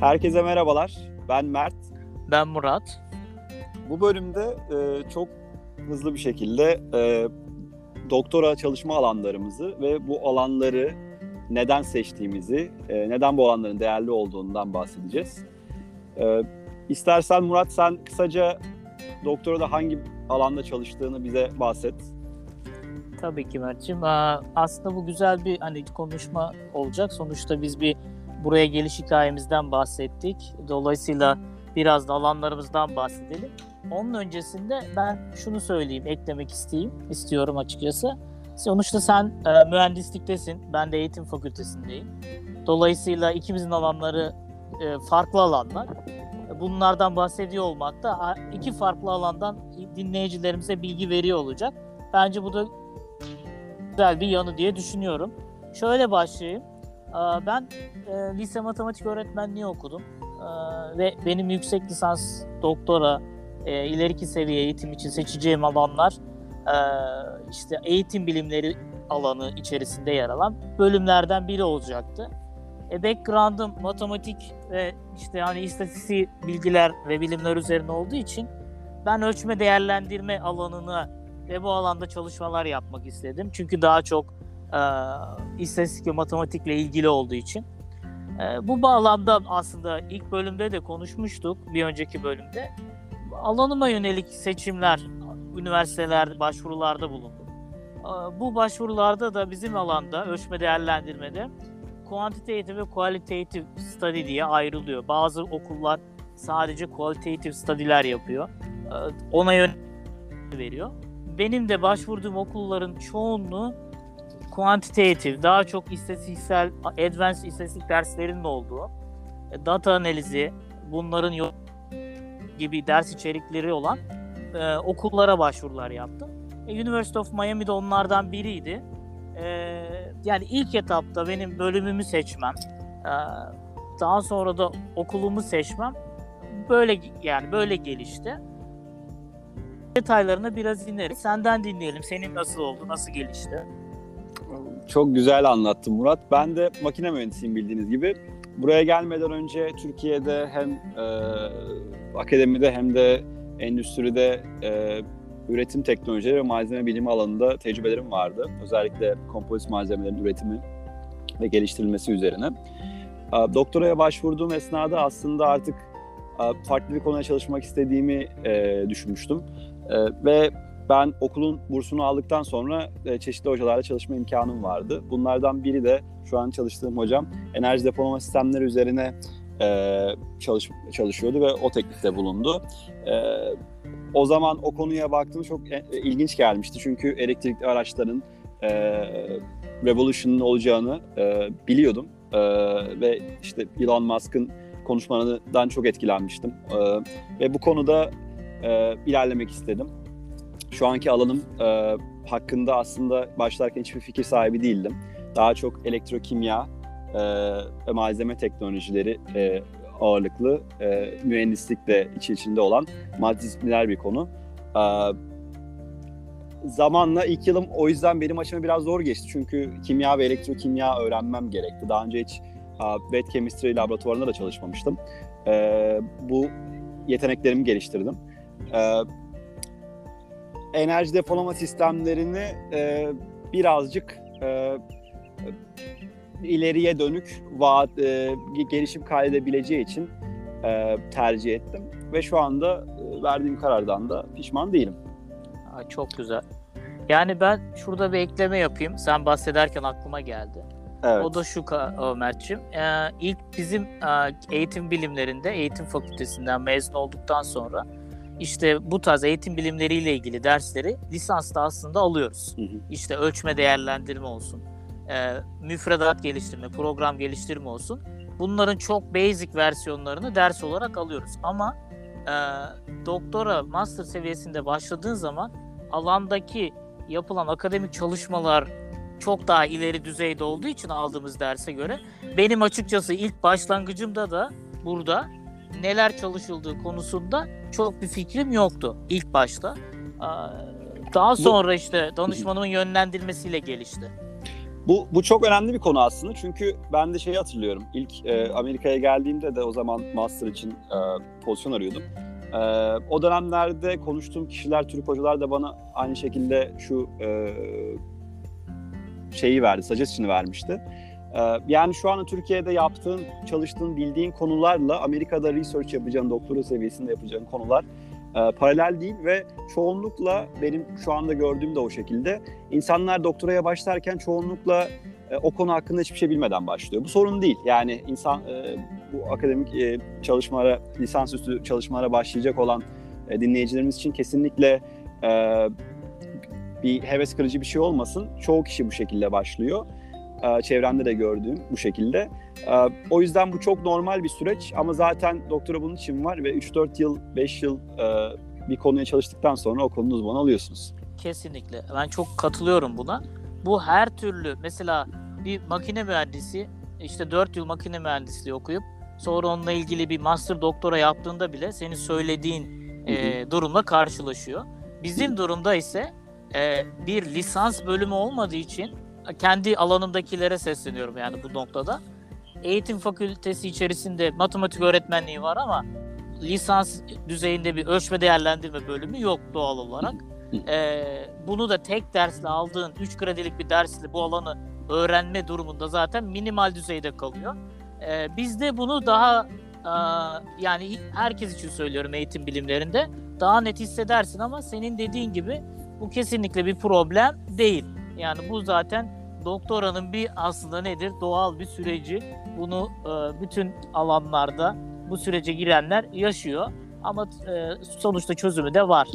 Herkese merhabalar. Ben Mert. Ben Murat. Bu bölümde e, çok hızlı bir şekilde e, doktora çalışma alanlarımızı ve bu alanları neden seçtiğimizi, e, neden bu alanların değerli olduğundan bahsedeceğiz. E, istersen Murat sen kısaca doktorada hangi alanda çalıştığını bize bahset. Tabii ki Mert'ciğim. Aslında bu güzel bir hani konuşma olacak. Sonuçta biz bir buraya geliş hikayemizden bahsettik. Dolayısıyla biraz da alanlarımızdan bahsedelim. Onun öncesinde ben şunu söyleyeyim, eklemek isteyeyim, istiyorum açıkçası. Sonuçta sen e, mühendisliktesin, ben de eğitim fakültesindeyim. Dolayısıyla ikimizin alanları e, farklı alanlar. Bunlardan bahsediyor olmak da iki farklı alandan dinleyicilerimize bilgi veriyor olacak. Bence bu da güzel bir yanı diye düşünüyorum. Şöyle başlayayım. Ben e, lise matematik öğretmenliği okudum ve benim yüksek lisans, doktora, e, ileriki seviye eğitim için seçeceğim alanlar işte eğitim bilimleri alanı içerisinde yer alan bölümlerden biri olacaktı. E, background'ım matematik ve işte hani istatistik bilgiler ve bilimler üzerine olduğu için ben ölçme değerlendirme alanını ve bu alanda çalışmalar yapmak istedim. Çünkü daha çok e, istatistik ve matematikle ilgili olduğu için. E, bu bağlamda aslında ilk bölümde de konuşmuştuk, bir önceki bölümde. Alanıma yönelik seçimler, üniversiteler başvurularda bulundum. E, bu başvurularda da bizim alanda, ölçme değerlendirmede quantitative ve qualitative study diye ayrılıyor. Bazı okullar sadece qualitative study'ler yapıyor. Ona yön veriyor. Benim de başvurduğum okulların çoğunluğu quantitative, daha çok istatistiksel, advanced istatistik derslerinin olduğu, e, data analizi, bunların yok gibi ders içerikleri olan e, okullara başvurular yaptım. E, University of Miami de onlardan biriydi. E, yani ilk etapta benim bölümümü seçmem, e, daha sonra da okulumu seçmem böyle yani böyle gelişti. Detaylarına biraz ineriz. Senden dinleyelim. Senin nasıl oldu, nasıl gelişti? Çok güzel anlattın Murat. Ben de makine mühendisiyim bildiğiniz gibi. Buraya gelmeden önce Türkiye'de hem e, akademide hem de endüstride e, üretim teknolojileri ve malzeme bilimi alanında tecrübelerim vardı. Özellikle kompozit malzemelerin üretimi ve geliştirilmesi üzerine. E, doktoraya başvurduğum esnada aslında artık e, farklı bir konuya çalışmak istediğimi e, düşünmüştüm. E, ve ben okulun bursunu aldıktan sonra e, çeşitli hocalarla çalışma imkanım vardı. Bunlardan biri de şu an çalıştığım hocam enerji depolama sistemleri üzerine e, çalış, çalışıyordu ve o teklifte bulundu. E, o zaman o konuya baktığım çok e, ilginç gelmişti. Çünkü elektrikli araçların e, revolution'ın olacağını e, biliyordum. E, ve işte Elon Musk'ın konuşmalarından çok etkilenmiştim. E, ve bu konuda e, ilerlemek istedim şu anki alanım e, hakkında aslında başlarken hiçbir fikir sahibi değildim. Daha çok elektrokimya e, ve malzeme teknolojileri e, ağırlıklı e, mühendislik de içi içinde olan multidisipliner bir konu. E, zamanla ilk yılım o yüzden benim açıma biraz zor geçti. Çünkü kimya ve elektrokimya öğrenmem gerekti. Daha önce hiç uh, wet chemistry laboratuvarında da çalışmamıştım. E, bu yeteneklerimi geliştirdim. E, enerji depolama sistemlerini e, birazcık e, ileriye dönük vaat, e, gelişim kaydedebileceği için e, tercih ettim. Ve şu anda e, verdiğim karardan da pişman değilim. Aa, çok güzel. Yani ben şurada bir ekleme yapayım. Sen bahsederken aklıma geldi. Evet. O da şu Mert'ciğim. Ee, ilk bizim e, eğitim bilimlerinde, eğitim fakültesinden mezun olduktan sonra işte bu tarz eğitim bilimleriyle ilgili dersleri lisansta aslında alıyoruz. Hı hı. İşte ölçme değerlendirme olsun, e, müfredat geliştirme, program geliştirme olsun. Bunların çok basic versiyonlarını ders olarak alıyoruz. Ama e, doktora, master seviyesinde başladığın zaman alandaki yapılan akademik çalışmalar çok daha ileri düzeyde olduğu için aldığımız derse göre benim açıkçası ilk başlangıcımda da burada neler çalışıldığı konusunda çok bir fikrim yoktu ilk başta. Daha sonra işte danışmanımın yönlendirmesiyle gelişti. Bu, bu çok önemli bir konu aslında çünkü ben de şeyi hatırlıyorum. İlk e, Amerika'ya geldiğimde de o zaman master için e, pozisyon arıyordum. E, o dönemlerde konuştuğum kişiler, Türk hocalar da bana aynı şekilde şu e, şeyi verdi, suggestion'ı vermişti. E, yani şu anda Türkiye'de yaptığın, çalıştığın, bildiğin konularla Amerika'da research yapacağın, doktora seviyesinde yapacağın konular e, paralel değil ve çoğunlukla benim şu anda gördüğüm de o şekilde insanlar doktoraya başlarken çoğunlukla e, o konu hakkında hiçbir şey bilmeden başlıyor. Bu sorun değil. Yani insan e, bu akademik çalışmalara, lisansüstü çalışmalara başlayacak olan dinleyicilerimiz için kesinlikle bir heves kırıcı bir şey olmasın. Çoğu kişi bu şekilde başlıyor. E, çevremde de gördüğüm bu şekilde. E, o yüzden bu çok normal bir süreç ama zaten doktora bunun için var ve 3-4 yıl, 5 yıl e, bir konuya çalıştıktan sonra o konunun uzmanı alıyorsunuz. Kesinlikle. Ben çok katılıyorum buna. Bu her türlü mesela bir makine mühendisi işte 4 yıl makine mühendisliği okuyup sonra onunla ilgili bir master doktora yaptığında bile senin söylediğin e, durumla karşılaşıyor. Bizim durumda ise e, bir lisans bölümü olmadığı için kendi alanımdakilere sesleniyorum yani bu noktada. Eğitim fakültesi içerisinde matematik öğretmenliği var ama lisans düzeyinde bir ölçme değerlendirme bölümü yok doğal olarak. Ee, bunu da tek dersle aldığın 3 kredilik bir dersle bu alanı öğrenme durumunda zaten minimal düzeyde kalıyor. Ee, biz de bunu daha e, yani herkes için söylüyorum eğitim bilimlerinde daha net hissedersin ama senin dediğin gibi bu kesinlikle bir problem değil. Yani bu zaten doktoranın bir aslında nedir? Doğal bir süreci. Bunu e, bütün alanlarda bu sürece girenler yaşıyor. Ama e, sonuçta çözümü de var.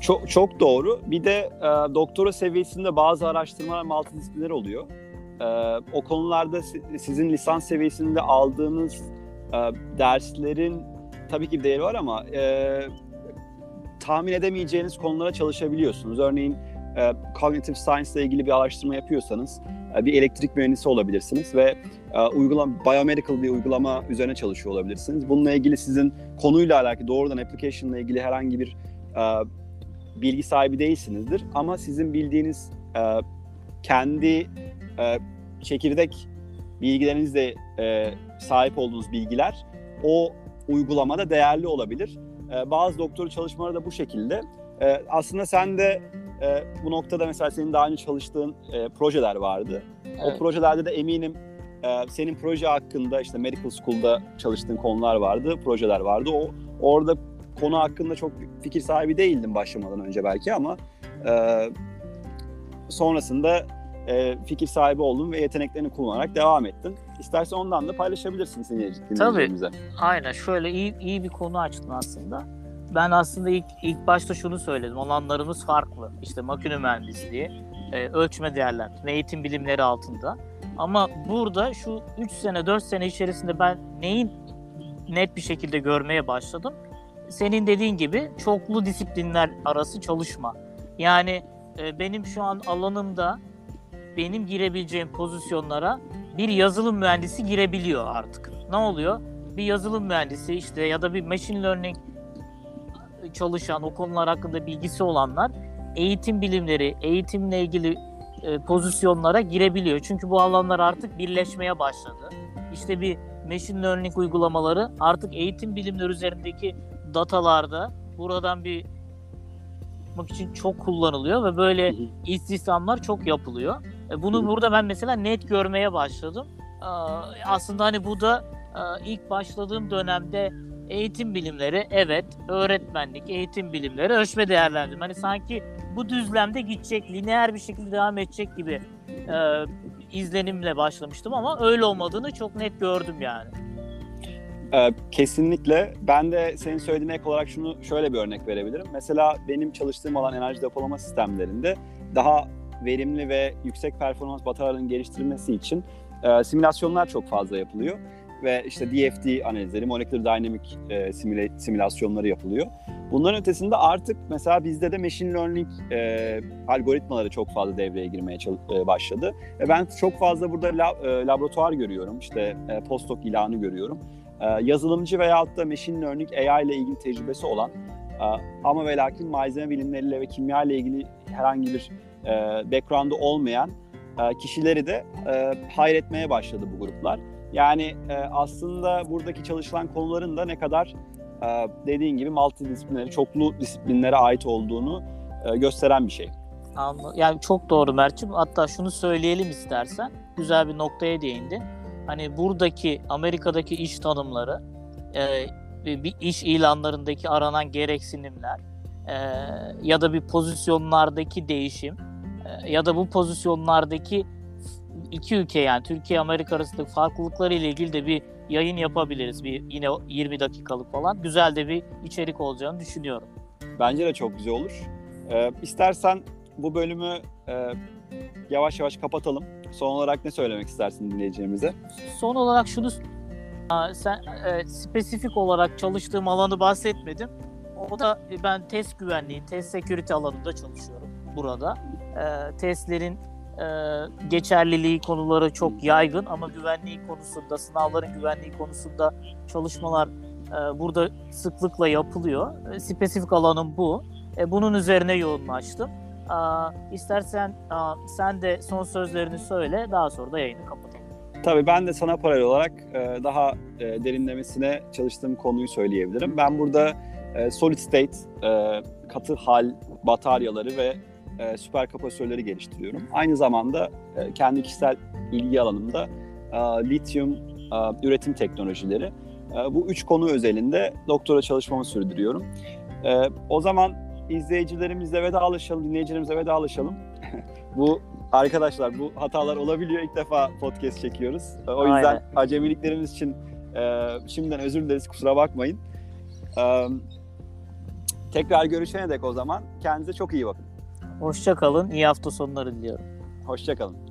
Çok çok doğru. Bir de e, doktora seviyesinde bazı araştırmalar multidisipliner oluyor. E, o konularda si- sizin lisans seviyesinde aldığınız e, derslerin tabii ki bir değeri var ama e, tahmin edemeyeceğiniz konulara çalışabiliyorsunuz. Örneğin e, cognitive science ile ilgili bir araştırma yapıyorsanız e, bir elektrik mühendisi olabilirsiniz ve e, uygulama biomedical bir uygulama üzerine çalışıyor olabilirsiniz. Bununla ilgili sizin konuyla alakalı doğrudan application ile ilgili herhangi bir e, bilgi sahibi değilsinizdir ama sizin bildiğiniz e, kendi e, çekirdek bilgilerinizle e, sahip olduğunuz bilgiler o uygulamada değerli olabilir. E, bazı doktora çalışmaları da bu şekilde. E, aslında sen de e, bu noktada mesela senin daha önce çalıştığın e, projeler vardı. Evet. O projelerde de eminim e, senin proje hakkında işte medical school'da çalıştığın konular vardı, projeler vardı. O orada konu hakkında çok fikir sahibi değildim başlamadan önce belki ama e, sonrasında e, fikir sahibi oldun ve yeteneklerini kullanarak devam ettin. İstersen ondan da paylaşabilirsin dinleyicilerimize. Aynen şöyle iyi, iyi bir konu açtın aslında. Ben aslında ilk ilk başta şunu söyledim. Alanlarımız farklı. İşte makine mühendisliği, e, ölçme değerlendirme, eğitim bilimleri altında. Ama burada şu 3 sene 4 sene içerisinde ben neyin net bir şekilde görmeye başladım. Senin dediğin gibi çoklu disiplinler arası çalışma. Yani e, benim şu an alanımda benim girebileceğim pozisyonlara bir yazılım mühendisi girebiliyor artık. Ne oluyor? Bir yazılım mühendisi işte ya da bir machine learning çalışan, o konular hakkında bilgisi olanlar eğitim bilimleri, eğitimle ilgili e, pozisyonlara girebiliyor. Çünkü bu alanlar artık birleşmeye başladı. İşte bir machine learning uygulamaları artık eğitim bilimleri üzerindeki datalarda buradan bir yapmak için çok kullanılıyor ve böyle istihdamlar çok yapılıyor. E, Bunu burada ben mesela net görmeye başladım. Aslında hani bu da ilk başladığım dönemde eğitim bilimleri evet, öğretmenlik, eğitim bilimleri, ölçme değerlendirme. Hani sanki bu düzlemde gidecek, lineer bir şekilde devam edecek gibi e, izlenimle başlamıştım ama öyle olmadığını çok net gördüm yani. Ee, kesinlikle. Ben de senin söylediğine ek olarak şunu şöyle bir örnek verebilirim. Mesela benim çalıştığım alan enerji depolama sistemlerinde daha verimli ve yüksek performans bataryaların geliştirilmesi için e, simülasyonlar çok fazla yapılıyor. Ve işte DFD analizleri, Molecular Dynamic e, simüle- simülasyonları yapılıyor. Bunların ötesinde artık mesela bizde de machine learning e, algoritmaları çok fazla devreye girmeye e, başladı. Ve ben çok fazla burada la- e, laboratuvar görüyorum, işte e, postdoc ilanı görüyorum. E, yazılımcı veyahut da machine learning AI ile ilgili tecrübesi olan e, ama ve lakin malzeme bilimleriyle ve kimya ile ilgili herhangi bir e, background'u olmayan e, kişileri de e, hayretmeye başladı bu gruplar. Yani e, aslında buradaki çalışılan konuların da ne kadar e, dediğin gibi multidisiplinere, çoklu disiplinlere ait olduğunu e, gösteren bir şey. Yani çok doğru Mert'ciğim. Hatta şunu söyleyelim istersen. Güzel bir noktaya değindin. Hani buradaki Amerika'daki iş tanımları, e, bir iş ilanlarındaki aranan gereksinimler e, ya da bir pozisyonlardaki değişim e, ya da bu pozisyonlardaki iki ülke yani Türkiye Amerika arasındaki farklılıkları ile ilgili de bir yayın yapabiliriz. Bir yine 20 dakikalık falan. Güzel de bir içerik olacağını düşünüyorum. Bence de çok güzel olur. E, istersen bu bölümü e, yavaş yavaş kapatalım. Son olarak ne söylemek istersin dinleyicilerimize? Son olarak şunu sen e, spesifik olarak çalıştığım alanı bahsetmedim. O da e, ben test güvenliği, test security alanında çalışıyorum burada. E, testlerin geçerliliği konuları çok yaygın ama güvenliği konusunda, sınavların güvenliği konusunda çalışmalar e, burada sıklıkla yapılıyor. E, spesifik alanım bu. E, bunun üzerine yoğunlaştım. İstersen sen de son sözlerini söyle, daha sonra da yayını kapatalım. Tabii ben de sana paralel olarak daha derinlemesine çalıştığım konuyu söyleyebilirim. Ben burada solid state, katı hal bataryaları ve e, süper kapasitörleri geliştiriyorum. Aynı zamanda e, kendi kişisel ilgi alanımda e, lityum e, üretim teknolojileri. E, bu üç konu özelinde doktora çalışmamı sürdürüyorum. E, o zaman izleyicilerimizle vedalaşalım, dinleyicilerimizle vedalaşalım. bu arkadaşlar bu hatalar olabiliyor. İlk defa podcast çekiyoruz. E, O yüzden Aynen. acemiliklerimiz için e, şimdiden özür dileriz. Kusura bakmayın. E, tekrar görüşene dek o zaman kendinize çok iyi bakın. Hoşça kalın. İyi hafta sonları diliyorum. Hoşçakalın.